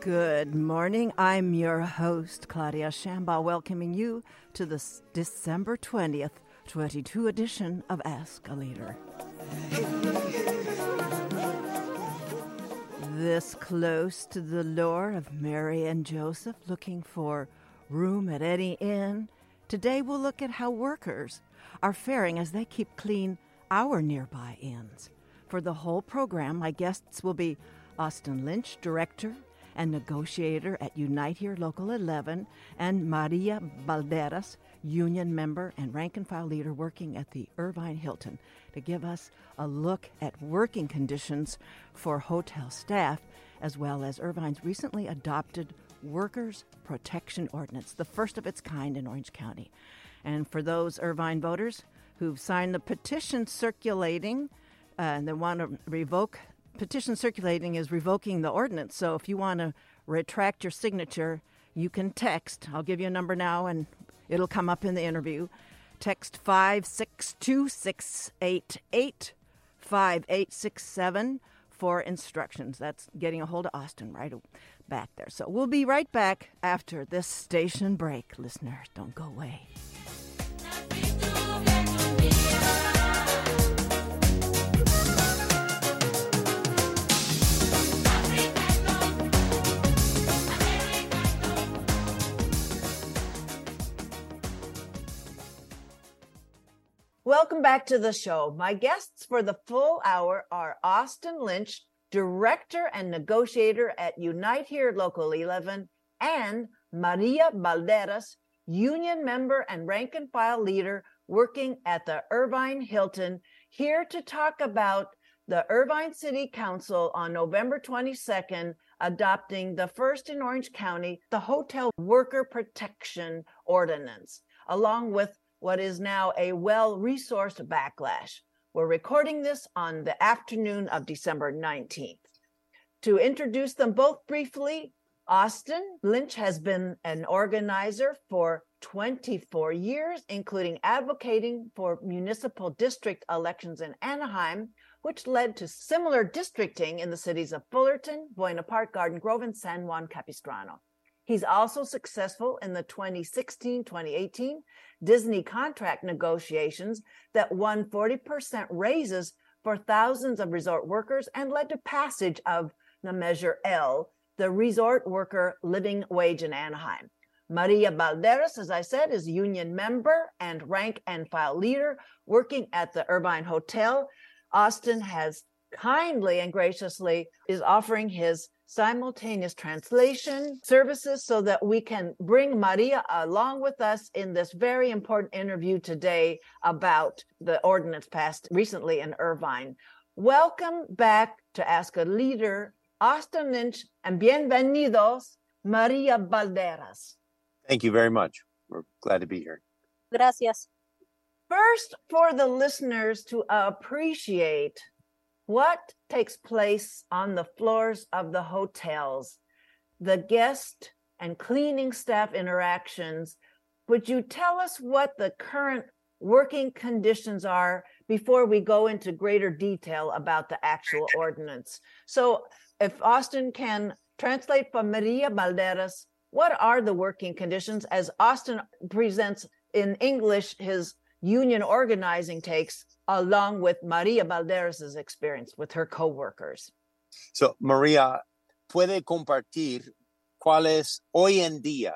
Good morning. I'm your host, Claudia Shamba, welcoming you to the December 20th, 22 edition of Ask a Leader. This close to the lore of Mary and Joseph looking for room at any inn, today we'll look at how workers are faring as they keep clean our nearby inns. For the whole program, my guests will be Austin Lynch, Director and negotiator at Unite Here Local 11, and Maria Balderas, union member and rank and file leader working at the Irvine Hilton, to give us a look at working conditions for hotel staff, as well as Irvine's recently adopted Workers Protection Ordinance, the first of its kind in Orange County. And for those Irvine voters who've signed the petition circulating uh, and they want to revoke petition circulating is revoking the ordinance. So if you want to retract your signature, you can text. I'll give you a number now and it'll come up in the interview. Text 562688 5867 for instructions. That's getting a hold of Austin right back there. So we'll be right back after this station break. Listeners, don't go away. Welcome back to the show. My guests for the full hour are Austin Lynch, Director and Negotiator at Unite Here Local 11, and Maria Balderas, Union Member and Rank and File Leader working at the Irvine Hilton, here to talk about the Irvine City Council on November 22nd adopting the first in Orange County, the Hotel Worker Protection Ordinance, along with what is now a well resourced backlash. We're recording this on the afternoon of December 19th. To introduce them both briefly, Austin Lynch has been an organizer for 24 years, including advocating for municipal district elections in Anaheim, which led to similar districting in the cities of Fullerton, Buena Park, Garden Grove, and San Juan Capistrano. He's also successful in the 2016 2018 Disney contract negotiations that won 40% raises for thousands of resort workers and led to passage of the Measure L, the resort worker living wage in Anaheim. Maria Balderas, as I said, is union member and rank and file leader working at the Irvine Hotel. Austin has kindly and graciously is offering his simultaneous translation services so that we can bring Maria along with us in this very important interview today about the ordinance passed recently in Irvine. Welcome back to Ask a Leader, Austin Lynch, and bienvenidos, Maria Balderas. Thank you very much. We're glad to be here. Gracias. First, for the listeners to appreciate what takes place on the floors of the hotels, the guest and cleaning staff interactions. Would you tell us what the current working conditions are before we go into greater detail about the actual ordinance? So, if Austin can translate for Maria Balderas, what are the working conditions as Austin presents in English his union organizing takes along with Maria Balderas' experience with her coworkers. So, Maria, ¿puede compartir cuáles hoy en día,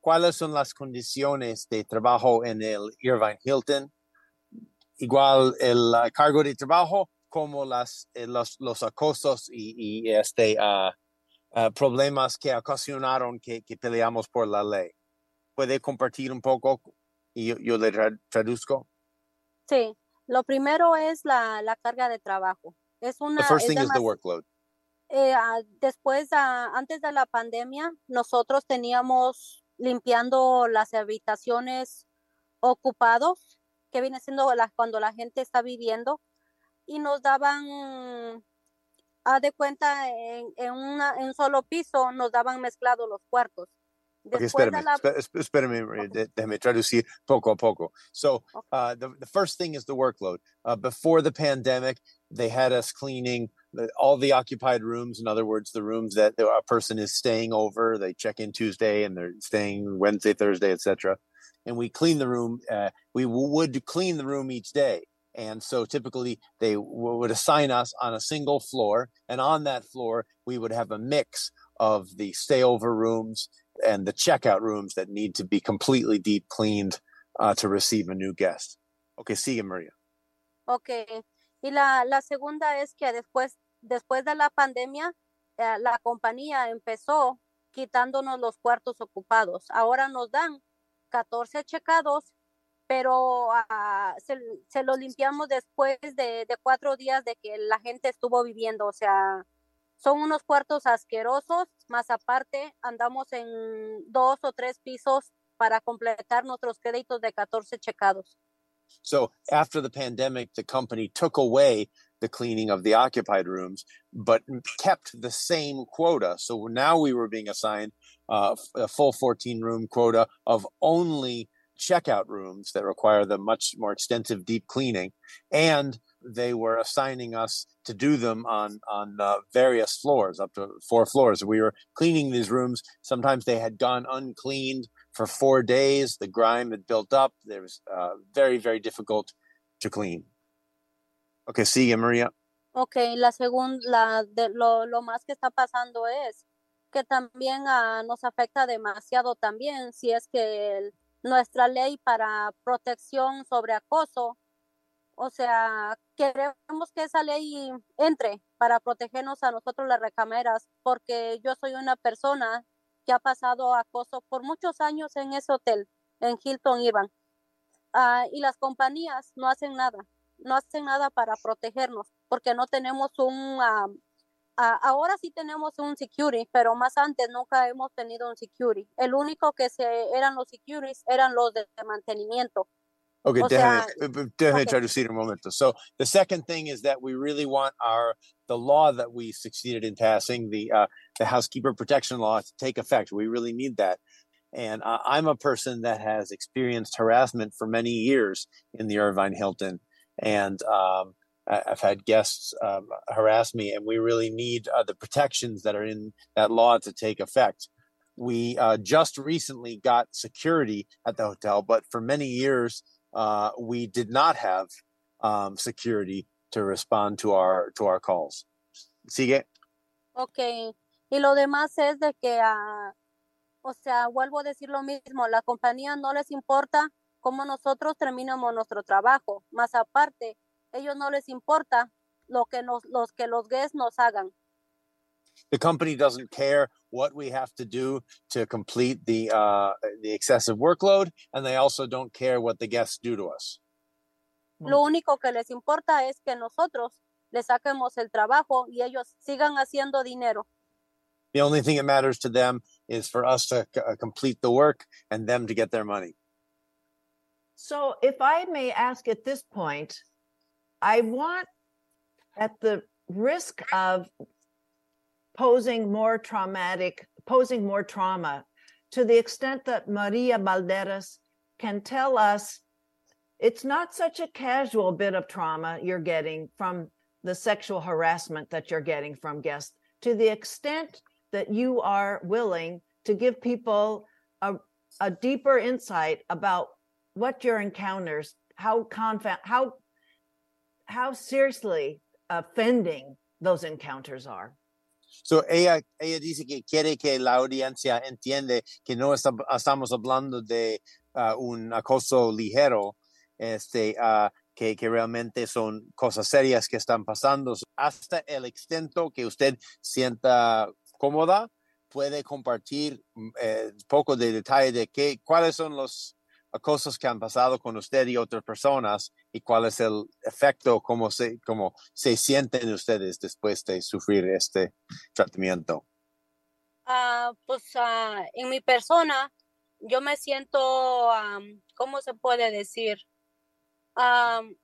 cuáles son las condiciones de trabajo en el Irvine Hilton? Igual el uh, cargo de trabajo como las, eh, los, los, acosos y, y este, uh, uh, problemas que ocasionaron que, que, peleamos por la ley. ¿Puede compartir un poco y yo, yo le traduzco? Sí. Lo primero es la, la carga de trabajo. Es una. The first thing is the workload. Eh, ah, después, ah, antes de la pandemia, nosotros teníamos limpiando las habitaciones ocupados, que viene siendo la, cuando la gente está viviendo, y nos daban, a de cuenta, en, en, una, en un solo piso, nos daban mezclados los cuartos. Okay, espérame, la... espérame, déjame traducir poco a poco. So, uh, the, the first thing is the workload. Uh, before the pandemic, they had us cleaning all the occupied rooms. In other words, the rooms that a person is staying over. They check in Tuesday and they're staying Wednesday, Thursday, etc. And we clean the room. Uh, we would clean the room each day. And so typically they would assign us on a single floor. And on that floor, we would have a mix of the stayover rooms and the checkout rooms that need to be completely deep cleaned uh, to receive a new guest. Okay, sigue María. Okay. Y la, la segunda es que después, después de la pandemia, eh, la compañía empezó quitándonos los cuartos ocupados. Ahora nos dan 14 checados, pero uh, se, se lo limpiamos después de, de cuatro días de que la gente estuvo viviendo. O sea, son unos cuartos asquerosos, más aparte andamos en dos o tres pisos para completar nuestros créditos de 14 checados. So after the pandemic, the company took away the cleaning of the occupied rooms, but kept the same quota. So now we were being assigned uh, a full 14 room quota of only checkout rooms that require the much more extensive deep cleaning. And they were assigning us to do them on on uh, various floors, up to four floors. We were cleaning these rooms. Sometimes they had gone uncleaned for four days. The grime had built up. It was uh, very very difficult to clean. Okay, sigue María. Okay, la segunda, lo, lo más que está pasando es que también uh, nos afecta demasiado también si es que el, nuestra ley para protección sobre acoso O sea, queremos que esa ley entre para protegernos a nosotros las recameras, porque yo soy una persona que ha pasado acoso por muchos años en ese hotel, en Hilton Ivan. Ah, y las compañías no hacen nada, no hacen nada para protegernos, porque no tenemos un... Ah, ahora sí tenemos un security, pero más antes nunca hemos tenido un security. El único que se eran los securities eran los de mantenimiento. Okay, o déjame, sea, déjame okay. traducir un momento. So the second thing is that we really want our the law that we succeeded in passing, the uh, the housekeeper protection law, to take effect. We really need that. And uh, I'm a person that has experienced harassment for many years in the Irvine Hilton, and um, I've had guests um, harass me, and we really need uh, the protections that are in that law to take effect. We uh, just recently got security at the hotel, but for many years uh, we did not have um, security to respond to our to our calls. Sigue. Okay. Y lo demás es de que, uh, o sea, vuelvo a decir lo mismo, la compañía no les importa cómo nosotros terminamos nuestro trabajo, más aparte, ellos no les importa lo que nos, los que los guests nos hagan. The company doesn't care what we have to do to complete the uh, the excessive workload, and they also don't care what the guests do to us. Lo único que les importa es que nosotros les saquemos el trabajo y ellos sigan haciendo dinero. The only thing that matters to them is for us to uh, complete the work and them to get their money. So, if I may ask at this point, I want, at the risk of posing more traumatic, posing more trauma. To the extent that Maria Balderas can tell us it's not such a casual bit of trauma you're getting from the sexual harassment that you're getting from guests. To the extent that you are willing to give people a, a deeper insight about what your encounters how conf- how how seriously offending those encounters are So ella, ella dice que quiere que la audiencia entiende que no estamos hablando de uh, un acoso ligero, este, uh, que, que, realmente son cosas serias que están pasando. Hasta el extento que usted sienta cómoda, puede compartir un eh, poco de detalle de qué, cuáles son los cosas que han pasado con usted y otras personas y cuál es el efecto, cómo se, cómo se sienten ustedes después de sufrir este tratamiento. Uh, pues uh, en mi persona, yo me siento, um, ¿cómo se puede decir? Um,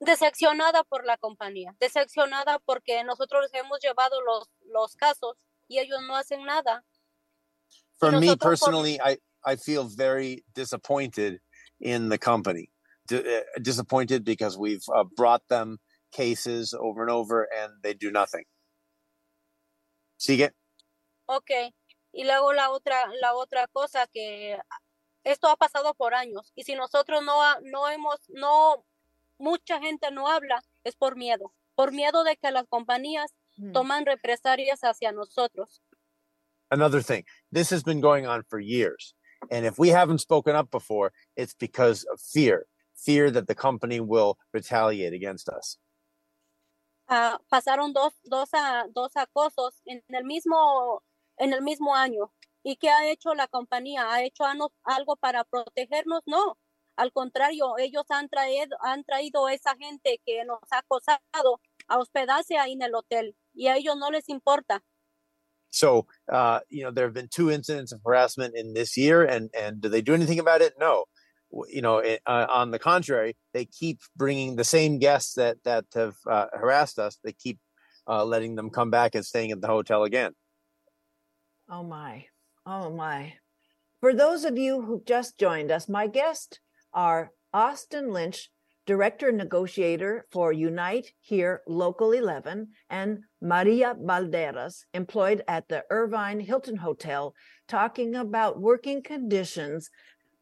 decepcionada por la compañía, decepcionada porque nosotros hemos llevado los, los casos y ellos no hacen nada. For me personally, I, I feel very disappointed in the company. D- uh, disappointed because we've uh, brought them cases over and over and they do nothing. Sigue. Ok, y luego la otra, la otra cosa que esto ha pasado por años y si nosotros no, no hemos, no, mucha gente no habla es por miedo, por miedo de que las compañías Hmm. toman represalias hacia nosotros. Another thing, this has been going on for years. And if we haven't spoken up before, it's because of fear fear that the company will retaliate against us. Ah, pasaron dos, dos, ah, dos acosos en el mismo, en el mismo año. ¿Y qué ha hecho la compañía? ¿Ha hecho algo para protegernos? No. Al contrario, ellos han traído, han traído a esa gente que nos ha acosado a hospedarse ahí en el hotel y a ellos no les importa. So, uh, you know, there have been two incidents of harassment in this year, and and do they do anything about it? No. You know, it, uh, on the contrary, they keep bringing the same guests that that have uh, harassed us. They keep uh, letting them come back and staying at the hotel again. Oh my. Oh my. For those of you who just joined us, my guests are Austin Lynch, Director Negotiator for Unite Here Local 11, and Maria Balderas, employed at the Irvine Hilton Hotel, talking about working conditions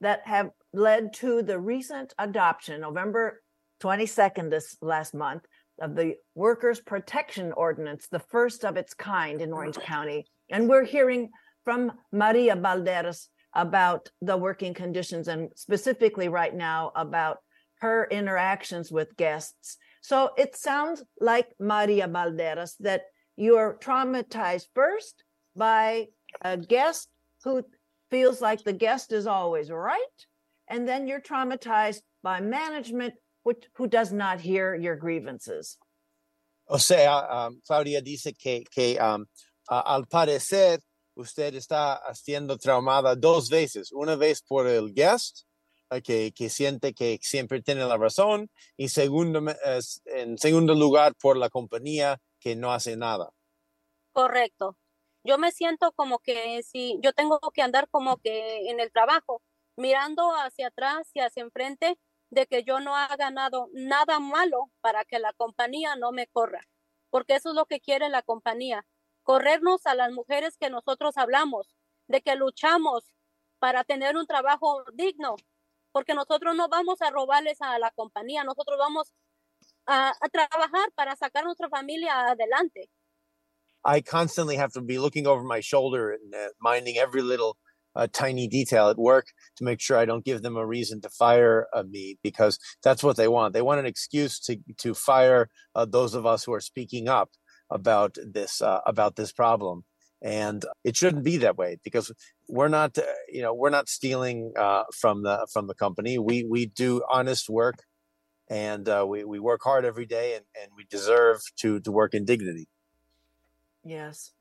that have led to the recent adoption, November 22nd, this last month, of the Workers' Protection Ordinance, the first of its kind in Orange County. And we're hearing from Maria Balderas about the working conditions and specifically right now about her interactions with guests. So it sounds like Maria Balderas that you're traumatized first by a guest who feels like the guest is always right. And then you're traumatized by management which, who does not hear your grievances. O sea, um, Claudia dice que, que um, a- al parecer usted está siendo traumada dos veces. Una vez por el guest, que, que siente que siempre tiene la razón, y segundo, en segundo lugar por la compañía que no hace nada. Correcto. Yo me siento como que si yo tengo que andar como que en el trabajo, mirando hacia atrás y hacia enfrente, de que yo no haga nada, nada malo para que la compañía no me corra, porque eso es lo que quiere la compañía, corrernos a las mujeres que nosotros hablamos, de que luchamos para tener un trabajo digno, porque nosotros no vamos a robarles a la compañía, nosotros vamos a, a trabajar para sacar nuestra familia adelante. I constantly have to be looking over my shoulder and uh, minding every little uh, tiny detail at work to make sure I don't give them a reason to fire uh, me because that's what they want. They want an excuse to to fire uh, those of us who are speaking up about this uh, about this problem, and it shouldn't be that way because we're not uh, you know we're not stealing uh, from the from the company. We we do honest work, and uh, we we work hard every day, and and we deserve to to work in dignity. Yes.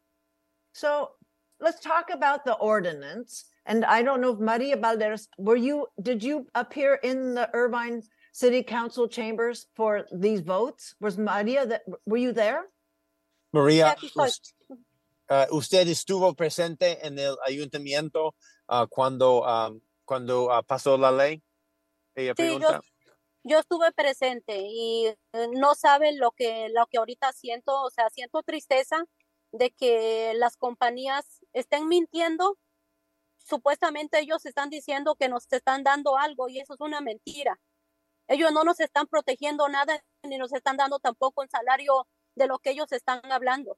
So let's talk about the ordinance. And I don't know if Maria Balderas, were you, did you appear in the Irvine City Council chambers for these votes? Was Maria that, were you there? María, aquí ah, usted estuvo presente en el ayuntamiento ah, cuando, am, cuando ah, pasó la ley. Ella Sí, pregunta. yo estuve presente y eh, no saben lo que lo que ahorita siento, o sea, siento tristeza de que las compañías estén mintiendo. Supuestamente ellos están diciendo que nos están dando algo y eso es una mentira. Ellos no nos están protegiendo nada ni nos están dando tampoco un salario de lo que ellos están hablando.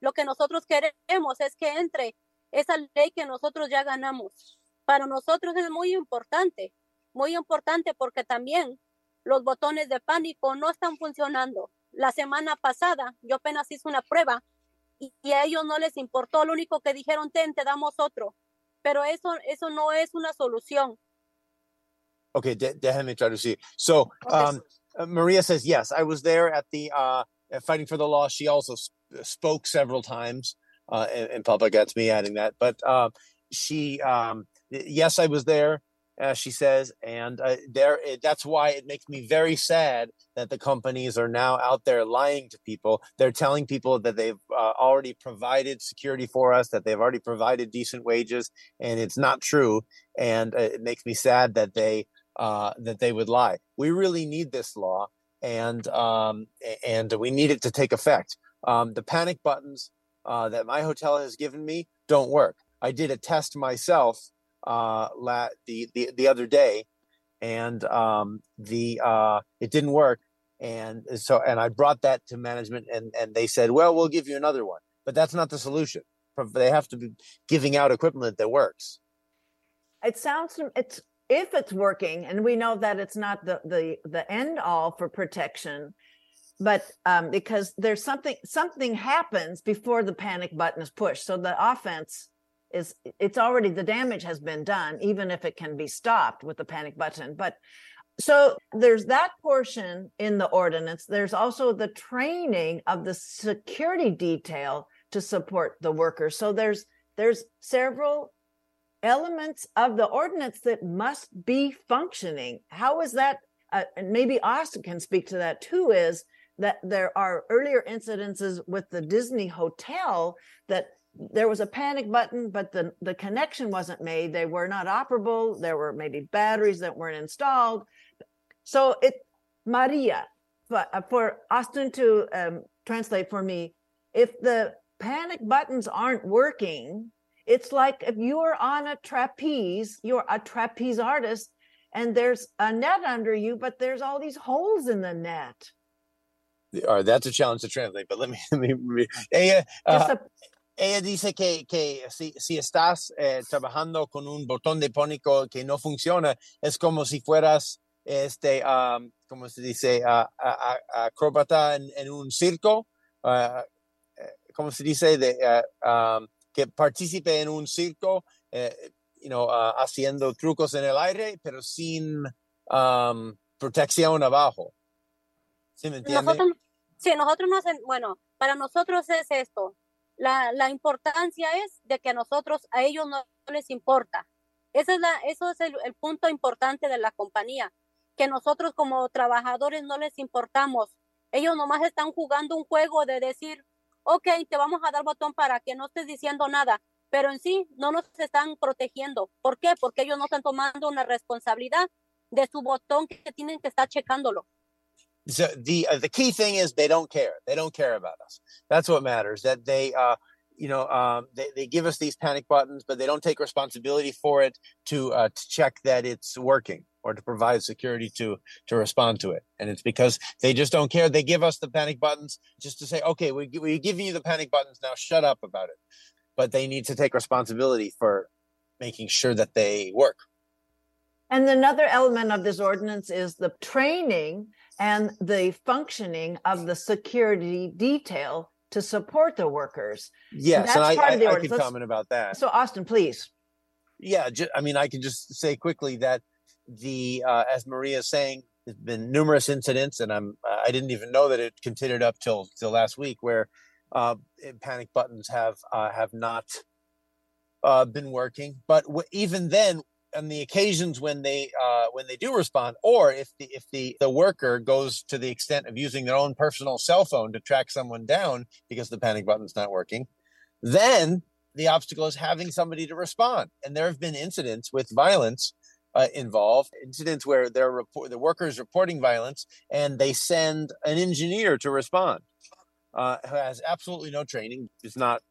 Lo que nosotros queremos es que entre esa ley que nosotros ya ganamos. Para nosotros es muy importante, muy importante porque también los botones de pánico no están funcionando. La semana pasada yo apenas hice una prueba y, y a ellos no les importó, lo único que dijeron, ten, te damos otro. Pero eso, eso no es una solución. Okay, de- déjame traducir. So, um, Maria says, yes, I was there at the uh, Fighting for the Law. She also spoke several times uh, in, in public. That's me adding that. But uh, she, um, yes, I was there. uh, she says, and uh, there that's why it makes me very sad that the companies are now out there lying to people. They're telling people that they've uh, already provided security for us, that they've already provided decent wages, and it's not true. And uh, it makes me sad that they uh, that they would lie. We really need this law, and um, and we need it to take effect. Um, the panic buttons uh, that my hotel has given me don't work. I did a test myself uh, la- the, the the other day, and um, the uh, it didn't work. And so, and I brought that to management, and and they said, "Well, we'll give you another one," but that's not the solution. They have to be giving out equipment that works. It sounds it's if it's working, and we know that it's not the the the end all for protection, but um, because there's something something happens before the panic button is pushed, so the offense is it's already the damage has been done even if it can be stopped with the panic button. But so there's that portion in the ordinance. There's also the training of the security detail to support the workers. So there's there's several elements of the ordinance that must be functioning. How is that uh, and maybe austin can speak to that too is that there are earlier incidences with the disney hotel that there was a panic button, but the, the connection wasn't made. They were not operable. There were maybe batteries that weren't installed. So it, Maria, but uh, for Austin to um, translate for me, if the panic buttons aren't working, it's like if you're on a trapeze, you're a trapeze artist, and there's a net under you, but there's all these holes in the net. Right, that's a challenge to translate, but let me, let me, uh, uh, ella dice que, que si, si estás eh, trabajando con un botón de pánico que no funciona, es como si fueras, este, um, como se dice, uh, acróbata en, en, un circo, uh, como se dice, de, um, que participe en un circo, eh, you know, haciendo trucos en el aire, pero sin um, protección abajo. ¿Sí me entiende? Nosotros, sí, nosotros no hacemos, bueno, para nosotros es esto la, la importancia es de que a nosotros, a ellos no, les importa. Esa es la, eso es el, el, punto importante de la compañía, que nosotros como trabajadores no les importamos. Ellos nomás están jugando un juego de decir, ok, te vamos a dar botón para que no estés diciendo nada, pero en sí no nos están protegiendo. ¿Por qué? Porque ellos no están tomando una responsabilidad de su botón que tienen que estar checándolo. So the uh, the key thing is they don't care. They don't care about us. That's what matters. That they uh you know um, they, they give us these panic buttons, but they don't take responsibility for it to uh, to check that it's working or to provide security to to respond to it. And it's because they just don't care. They give us the panic buttons just to say, okay, we we giving you the panic buttons now. Shut up about it. But they need to take responsibility for making sure that they work. And another element of this ordinance is the training and the functioning of the security detail to support the workers. Yes, and, and I, I, I can comment about that. So, Austin, please. Yeah, I mean, I can just say quickly that the, uh, as Maria is saying, there's been numerous incidents, and I'm I didn't even know that it continued up till till last week, where uh, panic buttons have uh, have not uh, been working. But w- even then, on the occasions when they uh, when they do respond, or if the if the the worker goes to the extent of using their own personal cell phone to track someone down because the panic button's not working, then the obstacle is having somebody to respond. And there have been incidents with violence uh, involved, incidents where they're report the workers reporting violence, and they send an engineer to respond, uh, who has absolutely no training, is not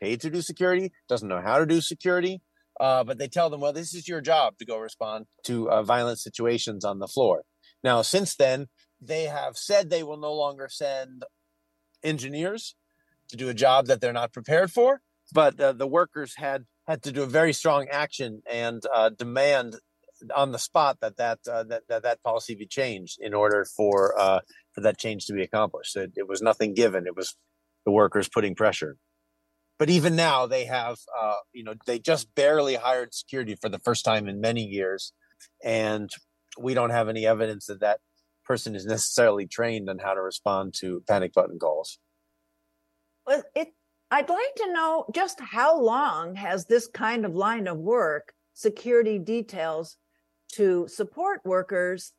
paid to do security, doesn't know how to do security uh, but they tell them, well, this is your job to go respond to uh, violent situations on the floor. Now, since then, they have said they will no longer send engineers to do a job that they're not prepared for, but uh, the workers had had to do a very strong action and uh, demand on the spot that that, uh, that that that policy be changed in order for uh, for that change to be accomplished. It, it was nothing given; it was the workers putting pressure but even now they have uh, you know they just barely hired security for the first time in many years and we don't have any evidence that that person is necessarily trained on how to respond to panic button calls well it i'd like to know just how long has this kind of line of work security details to support workers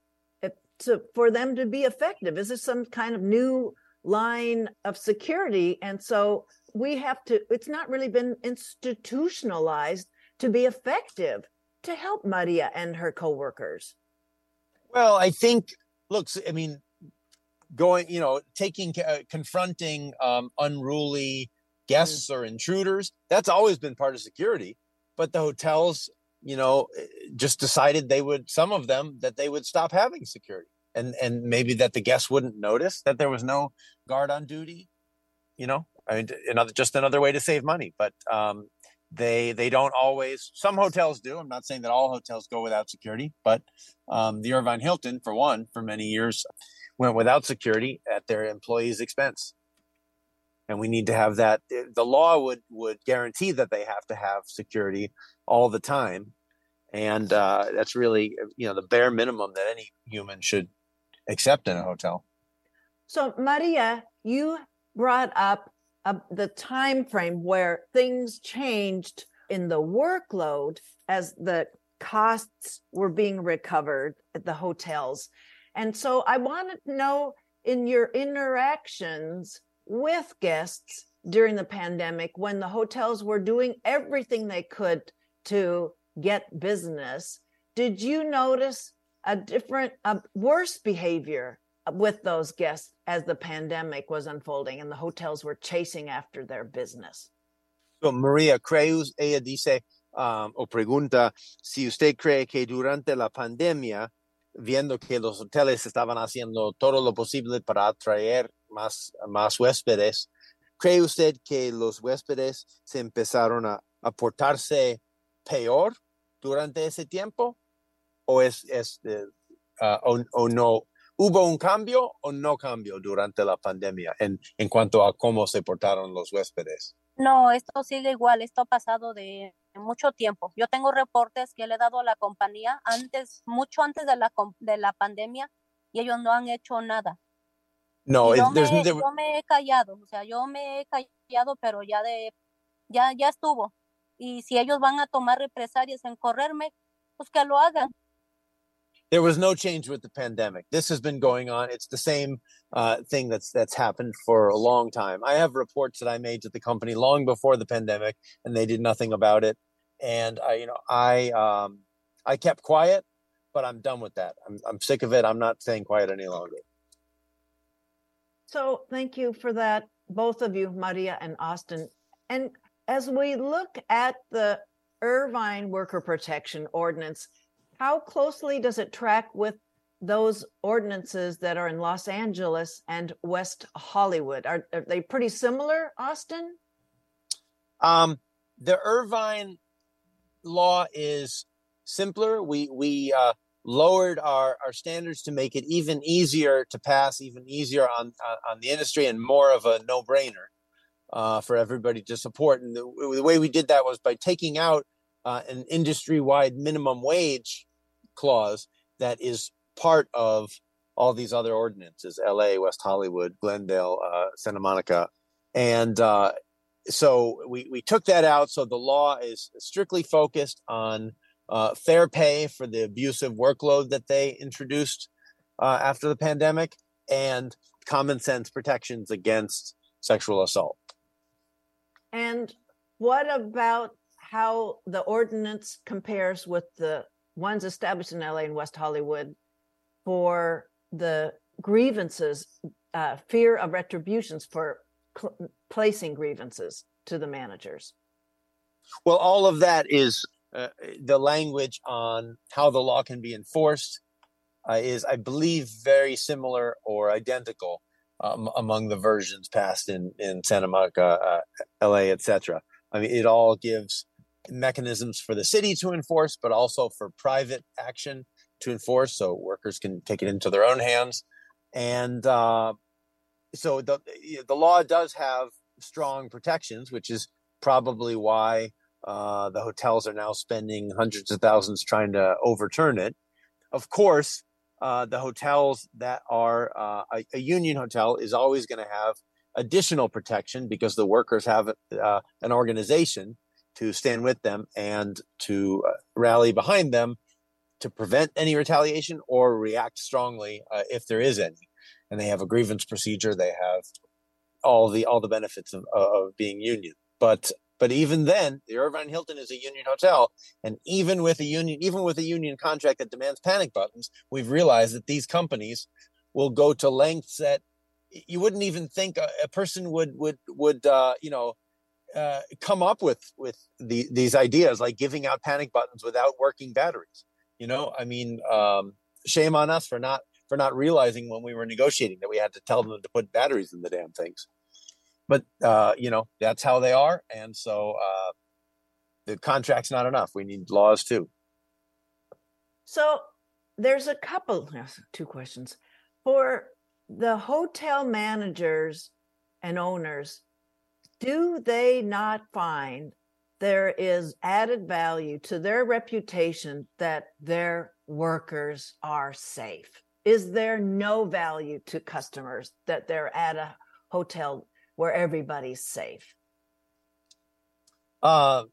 eh, to for them to be effective? Is this some kind of new line of security? And so we have to, it's not really been institutionalized to be effective to help Maria and her coworkers. Well, I think, looks, I mean, going, you know, taking, uh, confronting um, unruly guests mm. or intruders, that's always been part of security. But the hotels, you know, eh, just decided they would, some of them, that they would stop having security. And, and maybe that the guests wouldn't notice that there was no guard on duty, you know, I mean, another, just another way to save money. But um, they they don't always. Some hotels do. I'm not saying that all hotels go without security, but um, the Irvine Hilton, for one, for many years went without security at their employees' expense. And we need to have that. Eh, the law would would guarantee that they have to have security all the time, and uh, that's really you know the bare minimum that any human should accept in a hotel. So, Maria, you brought up uh, the time frame where things changed in the workload as the costs were being recovered at the hotels. And so I wanted to know in your interactions with guests during the pandemic when the hotels were doing everything they could to get business, did you notice a different, a worse behavior with those guests as the pandemic was unfolding and the hotels were chasing after their business. So Maria Creus, ella dice um, o pregunta si usted cree que durante la pandemia, viendo que los hoteles estaban haciendo todo lo posible para atraer más, más huéspedes, ¿cree usted que los huéspedes se empezaron a, a portarse peor durante ese tiempo? ¿O es, es uh, o, o no ¿Hubo un cambio o no cambio durante la pandemia en, en cuanto a cómo se portaron los huéspedes? No, esto sigue igual, esto ha pasado de mucho tiempo. Yo tengo reportes que le he dado a la compañía antes, mucho antes de la, de la pandemia, y ellos no han hecho nada. No, yo, me, yo me he callado, o sea, yo me he callado, pero ya de, ya, ya estuvo. Y si ellos van a tomar represalias en correrme, pues que lo hagan. There was no change with the pandemic. This has been going on. It's the same uh, thing that's that's happened for a long time. I have reports that I made to the company long before the pandemic, and they did nothing about it. And I, you know, I um, I kept quiet, but I'm done with that. I'm I'm sick of it. I'm not staying quiet any longer. So thank you for that, both of you, Maria and Austin. And as we look at the Irvine Worker Protection Ordinance how closely does it track with those ordinances that are in Los Angeles and West Hollywood? Are, are they pretty similar, Austin? Um, the Irvine law is simpler. We we uh, lowered our, our standards to make it even easier to pass, even easier on on, on the industry, and more of a no brainer uh, for everybody to support. And the, the, way we did that was by taking out uh, an industry wide minimum wage clause that is part of all these other ordinances LA, West Hollywood, Glendale, uh, Santa Monica. And uh, so we, we took that out. So the law is strictly focused on uh, fair pay for the abusive workload that they introduced uh, after the pandemic and common sense protections against sexual assault. And what about how the ordinance compares with the ones established in LA and West Hollywood for the grievances, uh, fear of retributions for cl- placing grievances to the managers. Well, all of that is uh, the language on how the law can be enforced uh, is, I believe, very similar or identical um, among the versions passed in in Santa Monica, uh, LA, etc. I mean, it all gives mechanisms for the city to enforce, but also for private action to enforce, so workers can take it into their own hands. And uh, so the the law does have strong protections, which is probably why uh, the hotels are now spending hundreds of thousands trying to overturn it. Of course, uh, the hotels that are uh, a, a, union hotel is always going to have additional protection because the workers have uh, an organization to stand with them and to uh, rally behind them to prevent any retaliation or react strongly uh, if there is any. And they have a grievance procedure. They have all the all the benefits of, of being union. But but even then, the Irvine Hilton is a union hotel, and even with a union, even with a union contract that demands panic buttons, we've realized that these companies will go to lengths that you wouldn't even think a, a person would would would uh, you know uh, come up with with the, these ideas like giving out panic buttons without working batteries. You know, I mean, um, shame on us for not for not realizing when we were negotiating that we had to tell them to put batteries in the damn things. But uh, you know, that's how they are, and so uh, the contract's not enough. We need laws too. So there's a couple, two questions for the hotel managers and owners. Do they not find there is added value to their reputation that their workers are safe? Is there no value to customers that they're at a hotel where everybody's safe? Uh,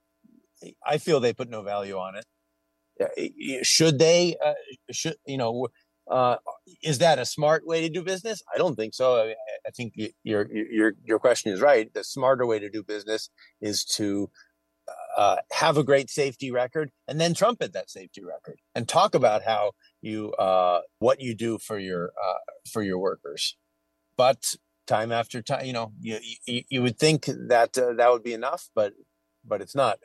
I feel they put no value on it. Should they? Uh, should you know? Uh, is that a smart way to do business? I don't think so. I, mean, I think your your your question is right. The smarter way to do business is to uh, have a great safety record and then trumpet that safety record and talk about how you uh, what you do for your uh, for your workers. But time after time, you know, you you, you would think that uh, that would be enough, but but it's not.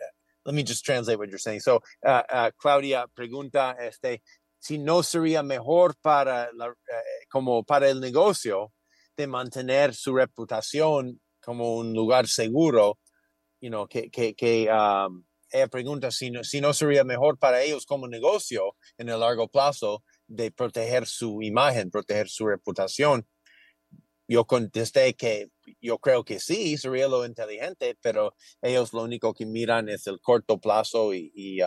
Let me just translate what you're saying. So, uh, uh, Claudia pregunta, este, si no sería mejor para la, como para el negocio de mantener su reputación como un lugar seguro you know, que, que, que um, ella pregunta si no, si no sería mejor para ellos como negocio en el largo plazo de proteger su imagen, proteger su reputación. Yo contesté que yo creo que sí, sería lo inteligente, pero ellos lo único que miran es el corto plazo y, y,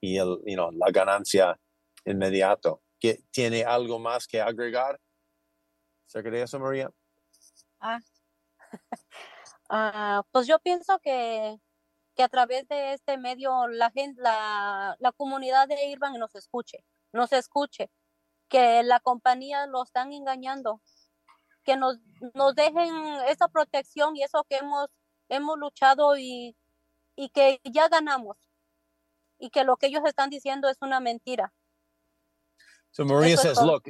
y el, you know, la ganancia inmediato. ¿Tiene algo más que agregar? ¿Acerca de eso, María? Ah. Ah, pues yo pienso que, que a través de este medio la gente, la, la comunidad de Irvine nos escuche, nos escuche, que la compañía lo están engañando, que nos, nos dejen esa protección y eso que hemos, hemos luchado y, y que ya ganamos y que lo que ellos están diciendo es una mentira. So Maria says, look,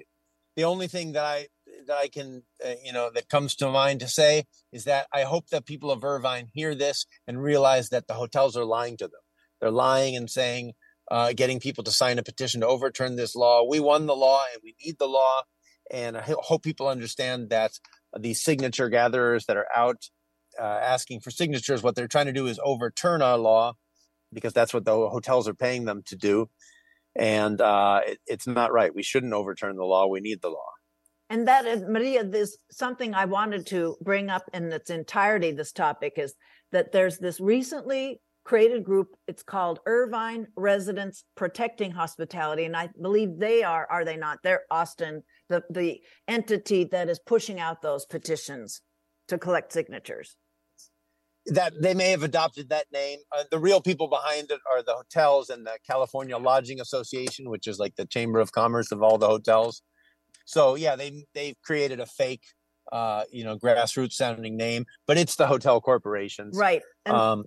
the only thing that I that I can, uh, you know, that comes to mind to say is that I hope that people of Irvine hear this and realize that the hotels are lying to them. They're lying and saying, uh, getting people to sign a petition to overturn this law. We won the law and we need the law. And I hope people understand that these signature gatherers that are out uh, asking for signatures, what they're trying to do is overturn our law because that's what the hotels are paying them to do. And uh, it, it's not right. We shouldn't overturn the law. We need the law. And that is maria this something i wanted to bring up in its entirety this topic is that there's this recently created group. It's called irvine residents protecting hospitality. And i believe they are are they not? They're austin the the entity that is pushing out those petitions to collect signatures that they may have adopted that name. Uh, the real people behind it are the hotels and the California Lodging Association, which is like the chamber of commerce of all the hotels. So yeah, they they've created a fake uh, you know, grassroots sounding name, but it's the hotel corporations. Right. And, um,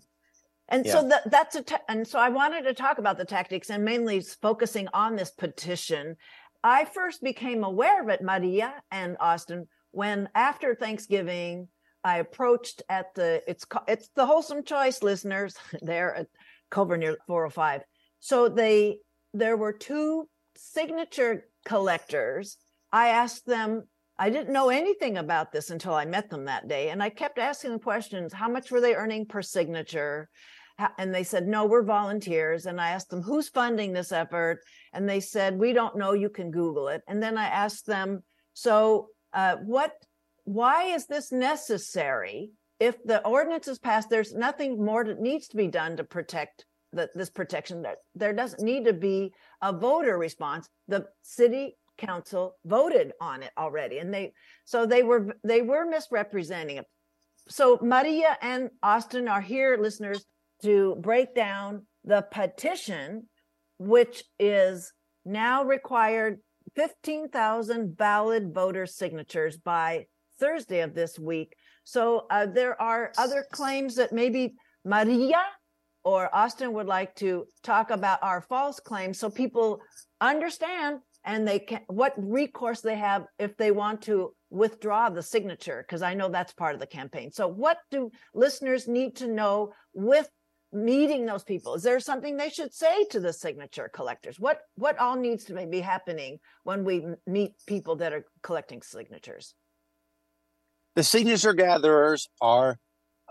and yeah. so that, that's a, ta- and so I wanted to talk about the tactics and mainly focusing on this petition. I first became aware of it, Maria and Austin, when after Thanksgiving, I approached at the, it's, it's the Wholesome Choice listeners there at Culver near 405. So they, there were two signature collectors I asked them, I didn't know anything about this until I met them that day. And I kept asking them questions how much were they earning per signature? And they said, no, we're volunteers. And I asked them, who's funding this effort? And they said, we don't know. You can Google it. And then I asked them, so uh, what, why is this necessary? If the ordinance is passed, there's nothing more that needs to be done to protect the, this protection. There doesn't need to be a voter response. The city council voted on it already and they so they were they were misrepresenting it so maria and austin are here listeners to break down the petition which is now required 15,000 valid voter signatures by Thursday of this week. So uh, there are other claims that maybe Maria or Austin would like to talk about our false claims so people understand and they can what recourse they have if they want to withdraw the signature because I know that's part of the campaign. So what do listeners need to know with meeting those people? Is there something they should say to the signature collectors? What what all needs to be happening when we meet people that are collecting signatures? The signature gatherers are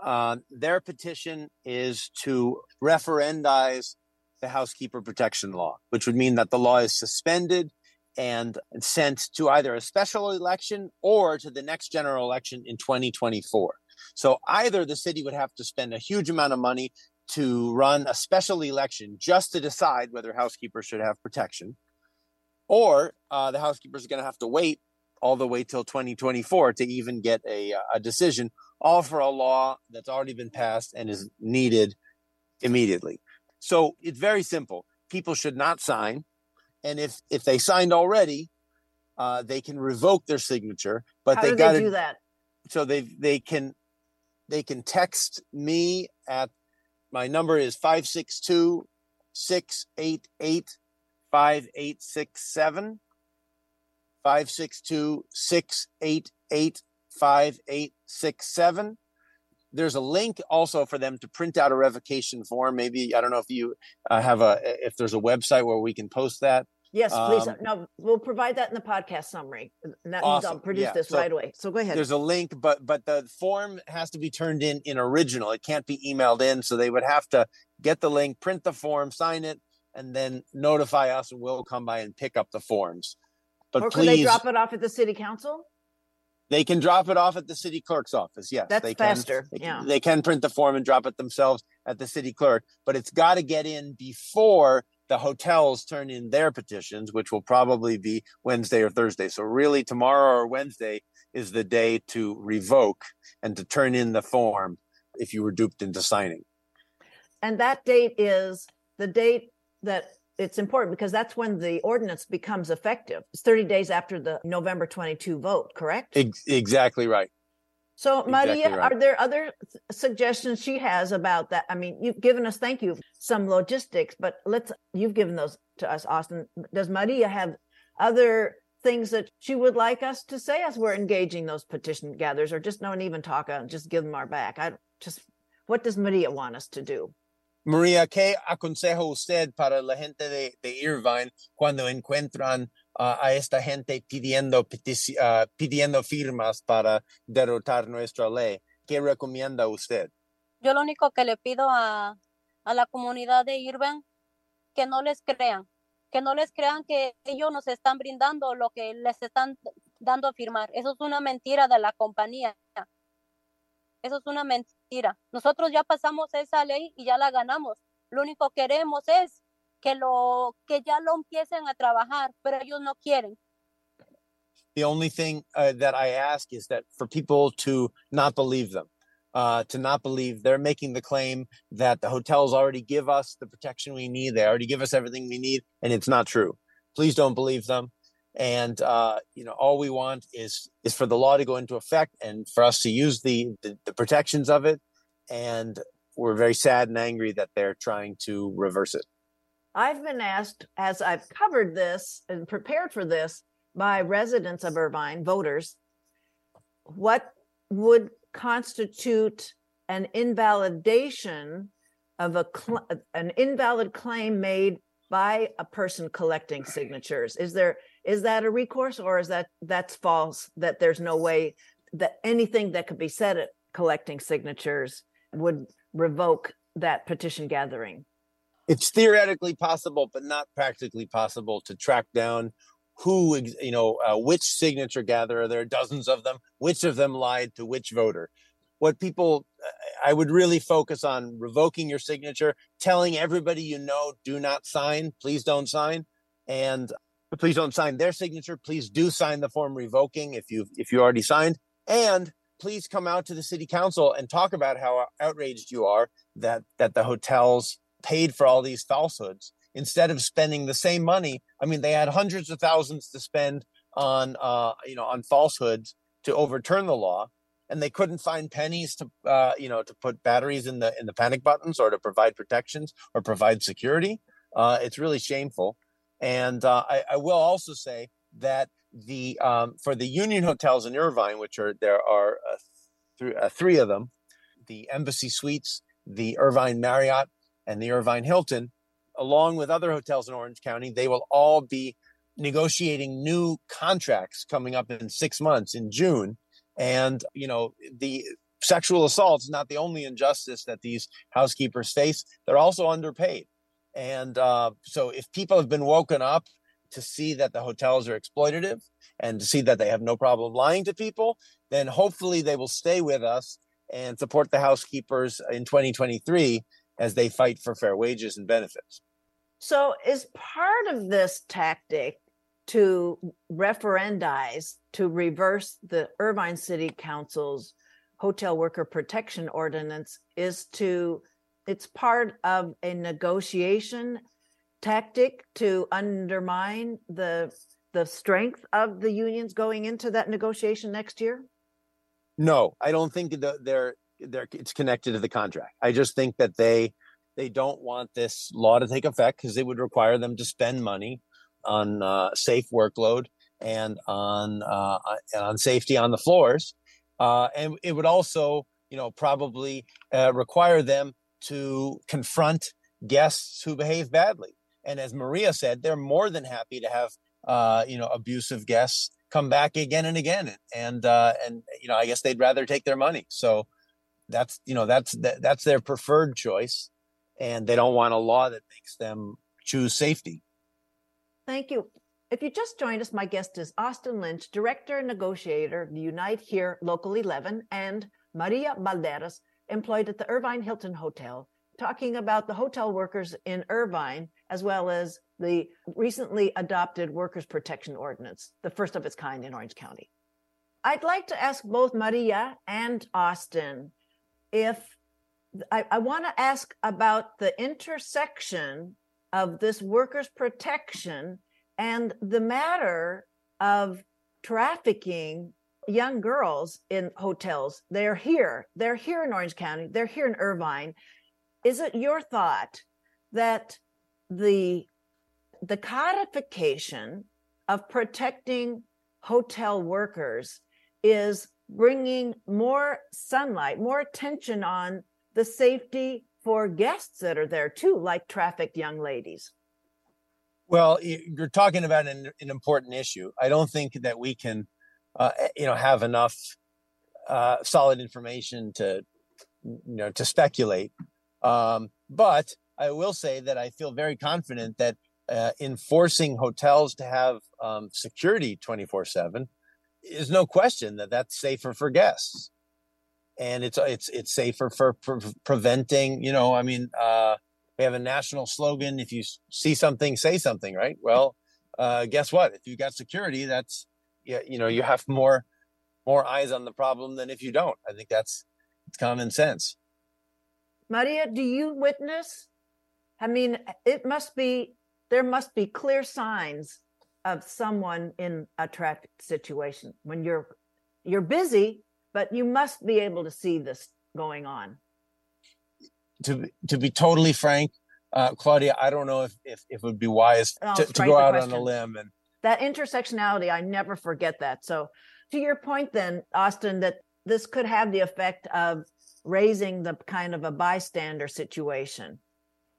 uh, their petition is to referendize the housekeeper protection law, which would mean that the law is suspended and sent to either a special election or to the next general election in 2024. So either the city would have to spend a huge amount of money to run a special election just to decide whether housekeepers should have protection, or uh, the housekeepers are going to have to wait all the way till 2024 to even get a, a decision all for a law that's already been passed and is needed immediately. So it's very simple. People should not sign, and if if they signed already, uh, they can revoke their signature. But How they got to do that? So they they can they can text me at my number is 562 688 5867 562 688 5867. There's a link also for them to print out a revocation form. Maybe, I don't know if you uh, have a, if there's a website where we can post that. Yes, please. Um, no, we'll provide that in the podcast summary. And that means I'll produce Yeah. this So right away. So go ahead. There's a link, but but the form has to be turned in in original. It can't be emailed in, so they would have to get the link, print the form, sign it, and then notify us, and we'll come by and pick up the forms. But or could they drop it off at the city council? they can drop it off at the city clerk's office. Yes, That's they can. faster, They, yeah. they can print the form and drop it themselves at the city clerk, but it's got to get in before the hotels turn in their petitions, which will probably be Wednesday or Thursday. So really, tomorrow or Wednesday is the day to revoke and to turn in the form if you were duped into signing. And that date is the date that it's important because that's when the ordinance becomes effective. It's 30 days after the November 22 vote, correct? Ex- exactly right. So, Maria, Exactly right. are there other suggestions she has about that? I mean, you've given us, thank you, some logistics, but let's, you've given those to us, Austin. Does Maria have other things that she would like us to say as we're engaging those petition gatherers or just don't even talk and just give them our back? I just, what does Maria want us to do? María, ¿qué aconseja usted para la gente de, Irvine cuando encuentran uh, a esta gente pidiendo, uh, pidiendo firmas para derrotar nuestra ley? ¿Qué recomienda usted? Yo lo único que le pido a, a la comunidad de Irvine, que no les crean, que no les crean que ellos nos están brindando lo que les están dando a firmar. Eso es una mentira de la compañía. Eso es una mentira. Nosotros ya pasamos esa ley y ya la ganamos. Lo único que queremos es que lo que ya lo empiecen a trabajar, pero ellos no quieren. The only thing uh, that I ask is that for people to not believe them, uh, to not believe they're making the claim that the hotels already give us the protection we need, they already give us everything we need, and it's not true. Please don't believe them. And uh, you know, all we want is is for the law to go into effect and for us to use the the, the protections of it. And we're very sad and angry that they're trying to reverse it. I've been asked, as I've covered this and prepared for this by residents of Irvine, voters, what would constitute an invalidation of a cl- an invalid claim made by a person collecting signatures? Is there is that a recourse, or is that that's false? That there's no way that anything that could be said at collecting signatures would revoke that petition gathering? it's theoretically possible, but not practically possible to track down who, you know, uh, which signature gatherer. There are dozens of them. Which of them lied to which voter? What people, I would really focus on revoking your signature, telling everybody you know, do not sign. Please don't sign, and please don't sign their signature. Please do sign the form revoking if you if you already signed, and please come out to the city council and talk about how outraged you are that that the hotels paid for all these falsehoods instead of spending the same money, I mean, they had hundreds of thousands to spend on, uh, you know, on falsehoods to overturn the law, and they couldn't find pennies to, uh, you know, to put batteries in the in the panic buttons or to provide protections or provide security. Uh, it's really shameful. And uh, I, I, will also say that the um, for the Union hotels in Irvine, which are there are uh, th- uh, three of them, the Embassy Suites, the Irvine Marriott, and the Irvine Hilton, along with other hotels in Orange County, they will all be negotiating new contracts coming up in six months in June. And you know the sexual assault is not the only injustice that these housekeepers face; they're also underpaid. And uh, so, if people have been woken up to see that the hotels are exploitative and to see that they have no problem lying to people, then hopefully they will stay with us and support the housekeepers in 2023 as they fight for fair wages and benefits. So, is part of this tactic to referendize to reverse the Irvine City Council's hotel worker protection ordinance is to it's part of a negotiation tactic to undermine the the strength of the unions going into that negotiation next year? No, I don't think that they're they're it's connected to the contract. I just think that they they don't want this law to take effect because it would require them to spend money on uh, safe workload and on uh, and on safety on the floors, uh, and it would also you know probably uh, require them to confront guests who behave badly. And as Maria said, they're more than happy to have uh, you know abusive guests come back again and again, and uh, and you know I guess they'd rather take their money. So that's you know that's that, that's their preferred choice, and they don't want a law that makes them choose safety. Thank you. If you just joined us, my guest is Austin Lynch, Director and Negotiator Unite Here Local 11, and Maria Balderas, employed at the Irvine Hilton Hotel, talking about the hotel workers in Irvine, as well as the recently adopted Workers' Protection Ordinance, the first of its kind in Orange County. I'd like to ask both Maria and Austin if I, I want to ask about the intersection of this workers' protection and the matter of trafficking young girls in hotels. They're here. They're here in Orange County. They're here in Irvine. Is it your thought that the the codification of protecting hotel workers is bringing more sunlight, more attention on the safety for guests that are there too, like trafficked young ladies? Well, you're talking about an, an important issue. I don't think that we can uh, eh, you know have enough uh, solid information to you know to speculate. Um, but I will say that I feel very confident that uh, enforcing hotels to have um, security 24 7 is no question that that's safer for guests. And it's it's it's safer for pre- preventing you know i mean uh, we have a national slogan if you see something say something right? Well uh, guess what? If you got security that's you, you know you have more more eyes on the problem than if you don't. I think that's it's common sense. Maria do you witness i mean it must be there must be clear signs of someone in a traffic situation when you're you're busy but you must be able to see this going on. To to be totally frank uh, Claudia, I don't know if, if, if it would be wise to, to go out question. on a limb and that intersectionality i never forget that so to your point then austin that this could have the effect of raising the kind of a bystander situation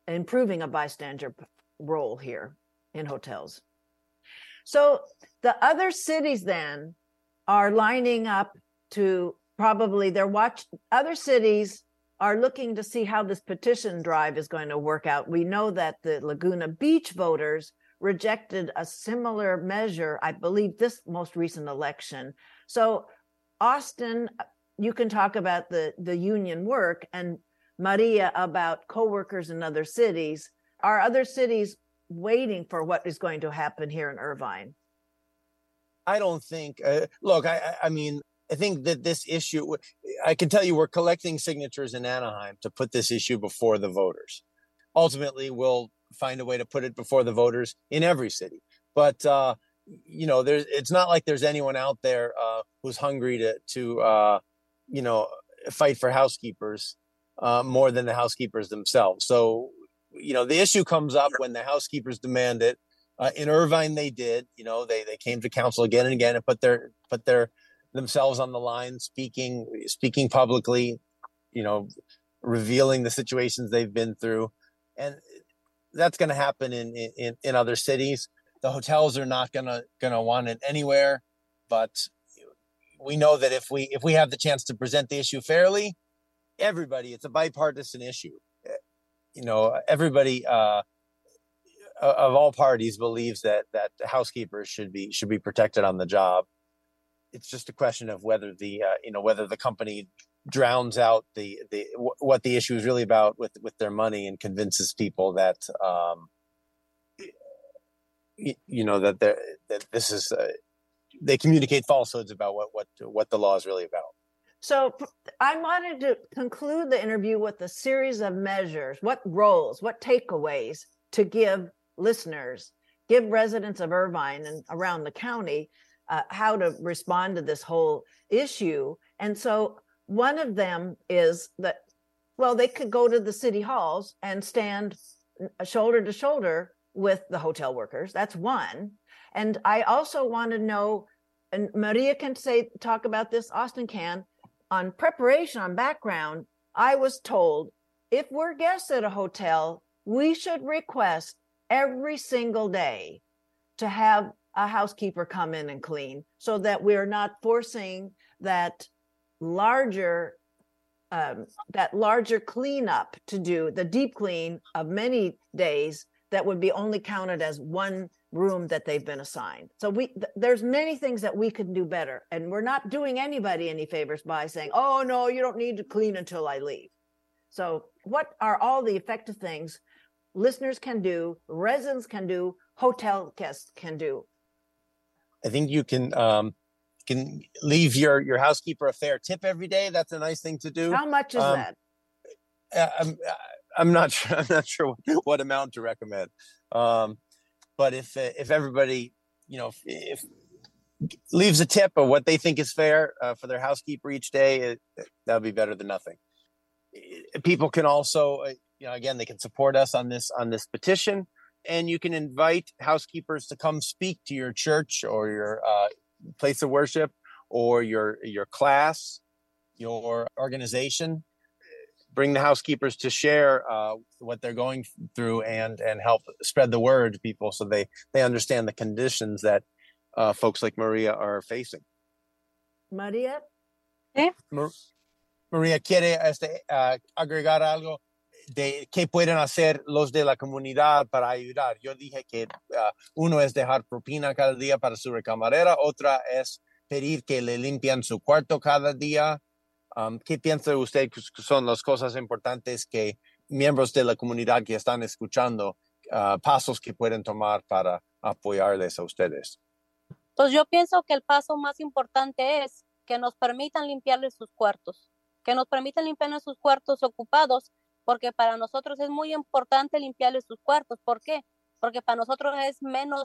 improving a bystander role here in hotels so the other cities then are lining up to probably they're watch other cities are looking to see how this petition drive is going to work out. We know that the Laguna Beach voters rejected a similar measure, I believe, this most recent election. So, Austin, you can talk about the, the union work, and Maria about coworkers in other cities. Are other cities waiting for what is going to happen here in Irvine? I don't think. Uh, look, I, I mean, I think that this issue. I can tell you, we're collecting signatures in Anaheim to put this issue before the voters. Ultimately, we'll find a way to put it before the voters in every city. But uh, you know, there's it's not like there's anyone out there uh, who's hungry to to uh, you know fight for housekeepers uh, more than the housekeepers themselves. So you know, the issue comes up when the housekeepers demand it. Uh, in Irvine, they did. You know, they they came to council again and again and put their put their themselves on the line, speaking speaking publicly. You know, revealing the situations they've been through, and that's going to happen in, in in other cities. The hotels are not gonna gonna want it anywhere, but we know that if we if we have the chance to present the issue fairly, everybody, it's a bipartisan issue. You know, everybody uh, of all parties believes that that housekeepers should be should be protected on the job. It's just a question of whether the uh, you know whether the company drowns out the the what the issue is really about with with their money and convinces people that um, you know that that this is uh, they communicate falsehoods about what what what the law is really about. So I wanted to conclude the interview with a series of measures, what roles, what takeaways to give listeners, give residents of Irvine and around the county uh, how to respond to this whole issue. And so one of them is that, well, they could go to the city halls and stand shoulder to shoulder with the hotel workers. That's one. And I also want to know, and Maria can say, talk about this, Austin can, on preparation, on background. I was told if we're guests at a hotel, we should request every single day to have a housekeeper come in and clean so that we're not forcing that larger um, that larger cleanup to do the deep clean of many days that would be only counted as one room that they've been assigned so we th- there's many things that we can do better and we're not doing anybody any favors by saying oh no you don't need to clean until i leave so what are all the effective things listeners can do, residents can do, hotel guests can do? I think you can um, can leave your your housekeeper a fair tip every day. That's a nice thing to do. How much is um, that? Uh, I'm I'm not sure. I'm not sure what, what amount to recommend. Um, but if if everybody, you know, if, if leaves a tip of what they think is fair uh, for their housekeeper each day, that would be better than nothing. People can also, uh, you know again they can support us on this on this petition and you can invite housekeepers to come speak to your church or your uh, place of worship or your your class your organization bring the housekeepers to share uh, what they're going through and and help spread the word to people so they they understand the conditions that uh, folks like maria are facing. Maria? ¿Eh? maria quiere este, uh, agregar algo de qué pueden hacer los de la comunidad para ayudar. Yo dije que uh, uno es dejar propina cada día para su recamarera, otra es pedir que le limpian su cuarto cada día. Um, ¿Qué piensa usted que son las cosas importantes que miembros de la comunidad que están escuchando, uh, pasos que pueden tomar para apoyarles a ustedes? Pues yo pienso que el paso más importante es que nos permitan limpiarles sus cuartos, que nos permitan limpiar sus cuartos ocupados porque para nosotros es muy importante limpiarles sus cuartos. ¿Por qué? Porque para nosotros es menos,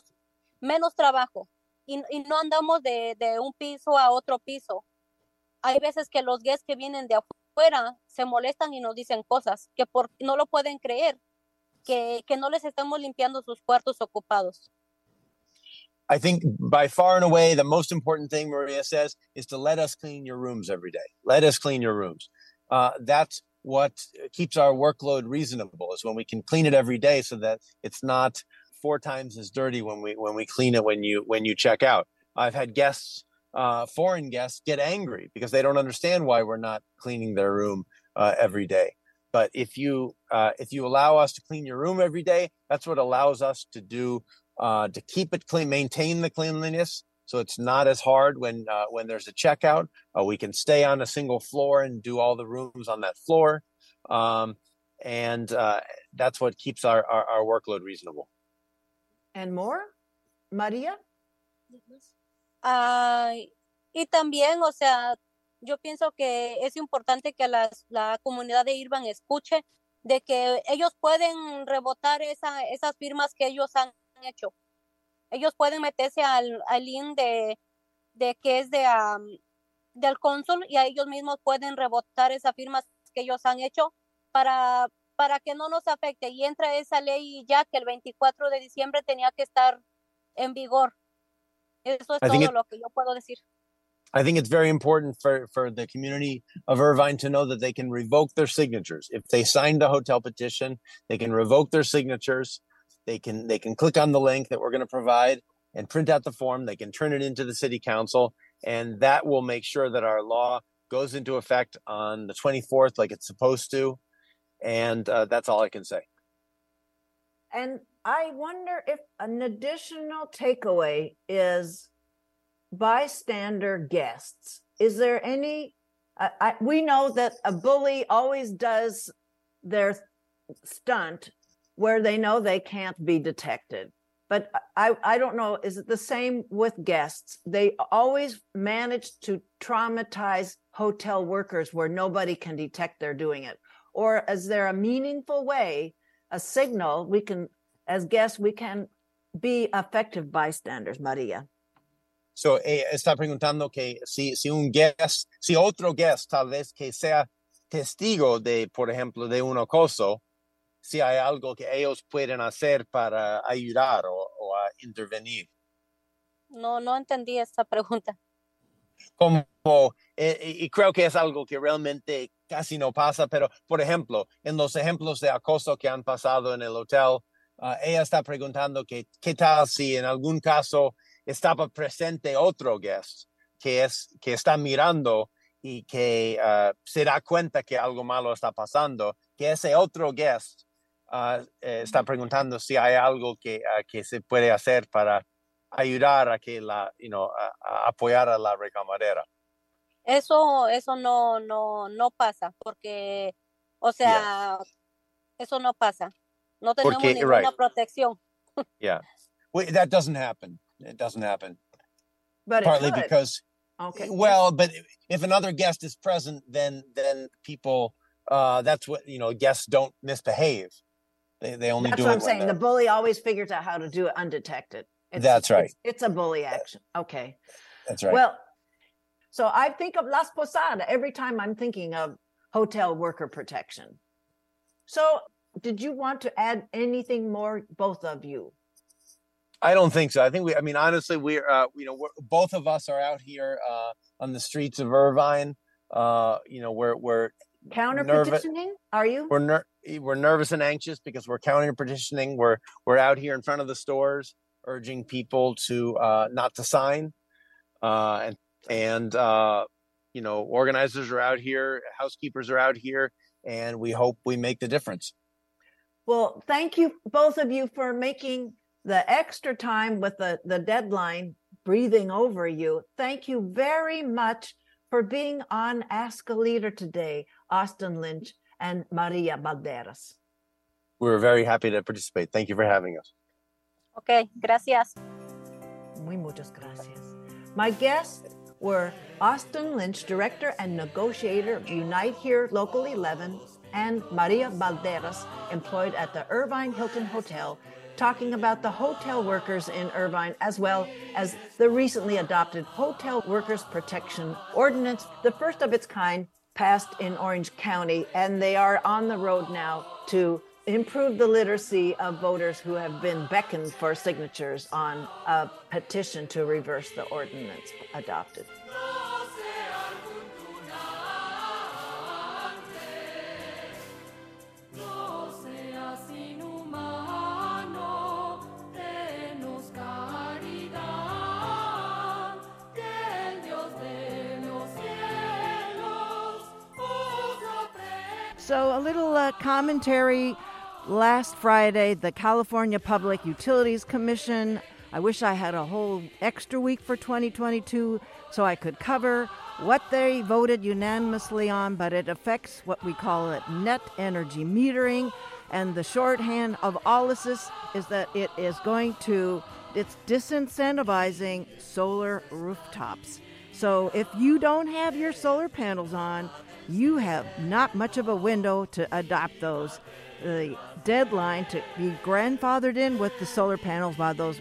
menos trabajo y, y no andamos de, de, un piso a otro piso. Hay veces que los guests que vienen de afuera se molestan y nos dicen cosas que por, no lo pueden creer, que, que no les estamos limpiando sus cuartos ocupados. I think by far and away the most important thing Maria says is to let us clean your rooms every day. Let us clean your rooms. Uh, that's what keeps our workload reasonable is when we can clean it every day so that it's not four times as dirty when we when we clean it when you when you check out. I've had guests uh, foreign guests get angry because they don't understand why we're not cleaning their room uh, every day. But if you uh, if you allow us to clean your room every day that's what allows us to do uh, to keep it clean maintain the cleanliness so it's not as hard when uh, when there's a checkout. Uh, we can stay on a single floor and do all the rooms on that floor, um, and uh, that's what keeps our, our, our workload reasonable. And more, María. Uh, y también, o sea, yo pienso que es importante que la, la comunidad de Irvine escuche de que ellos pueden rebotar esa, esas firmas que ellos han hecho. Ellos pueden meterse al, al link de, de que es de, del cónsul y a ellos mismos pueden rebotar esas firmas que ellos han hecho para, para que no nos afecte. Y entra esa ley ya que el 24 de diciembre tenía que estar en vigor. Eso es todo lo que yo puedo decir. I think it's very important for, for the community of Irvine to know that they can revoke their signatures. If they signed a hotel petition, they can revoke their signatures. They can they can click on the link that we're going to provide and print out the form. They can turn it into the city council, and that will make sure that our law goes into effect on the 24th, like it's supposed to. And uh, that's all I can say. And I wonder if an additional takeaway is bystander guests. Is there any? I, I, we know that a bully always does their stunt where they know they can't be detected. But I, I don't know, is it the same with guests? They always manage to traumatize hotel workers where nobody can detect they're doing it. Or is there a meaningful way, a signal we can, as guests, we can be effective bystanders, Maria? So, eh, está preguntando que si, si un guest, si otro guest, tal vez que sea testigo de, por ejemplo, de un acoso, si hay algo que ellos pueden hacer para ayudar o, o a intervenir. No, no entendí esta pregunta. Como, eh, y creo que es algo que realmente casi no pasa, pero por ejemplo, en los ejemplos de acoso que han pasado en el hotel, uh, ella está preguntando que qué tal si en algún caso estaba presente otro guest que, es, que está mirando y que uh, se da cuenta que algo malo está pasando, que ese otro guest uh, está preguntando si hay algo que, uh, que se puede hacer para ayudar a que la, you know, a, a apoyar a la recamadera. Eso, eso no, no, no pasa, porque, o sea, yeah. eso no pasa. No tenemos porque, ninguna right. protección. yeah, well, that doesn't happen. It doesn't happen. But partly because, okay. Well, but if another guest is present, then then people, uh, that's what you know. Guests don't misbehave. They, they only That's do what I'm saying. The bully always figures out how to do it undetected. It's, That's right. It's, it's a bully action. Okay. That's right. Well, so I think of Las Posadas every time I'm thinking of hotel worker protection. So, did you want to add anything more, both of you? I don't think so. I think we. I mean, honestly, we're uh, you know, we're, both of us are out here uh, on the streets of Irvine. Uh, you know, we're we're Counter petitioning? Are you? we're ner- we're nervous and anxious because we're counter petitioning. We're we're out here in front of the stores urging people to uh, not to sign, uh, and and uh, you know, organizers are out here, housekeepers are out here, and we hope we make the difference. Well, thank you, both of you, for making the extra time with the, the deadline breathing over you. Thank you very much for being on Ask a Leader today, Austin Lynch and Maria Balderas. We're very happy to participate. Thank you for having us. Ok, gracias. Muy muchas gracias. My guests were Austin Lynch, Director and Negotiator of Unite Here Local 11, and Maria Balderas, employed at the Irvine Hilton Hotel, talking about the hotel workers in Irvine as well as the recently adopted Hotel Workers Protection Ordinance, the first of its kind passed in Orange County, and they are on the road now to improve the literacy of voters who have been beckoned for signatures on a petition to reverse the ordinance adopted. So, a little uh, commentary. Last Friday, the California Public Utilities Commission. I wish I had a whole extra week for 2022 so I could cover what they voted unanimously on, but it affects what we call it net energy metering. And the shorthand of all this is that it is going to, it's disincentivizing solar rooftops. So if you don't have your solar panels on, you have not much of a window to adopt those. The deadline to be grandfathered in with the solar panels while those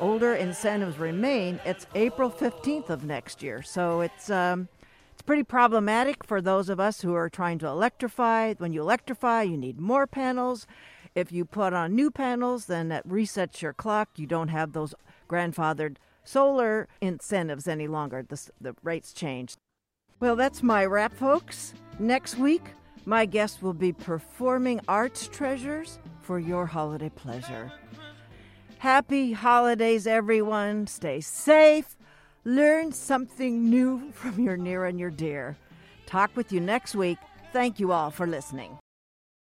older incentives remain, it's April 15th of next year. So it's um, it's pretty problematic for those of us who are trying to electrify. When you electrify, you need more panels. If you put on new panels, then that resets your clock. You don't have those grandfathered solar incentives any longer. The, the rates changed. Well, that's my wrap, folks. Next week, my guest will be performing arts treasures for your holiday pleasure. Happy holidays, everyone. Stay safe. Learn something new from your near and your dear. Talk with you next week. Thank you all for listening.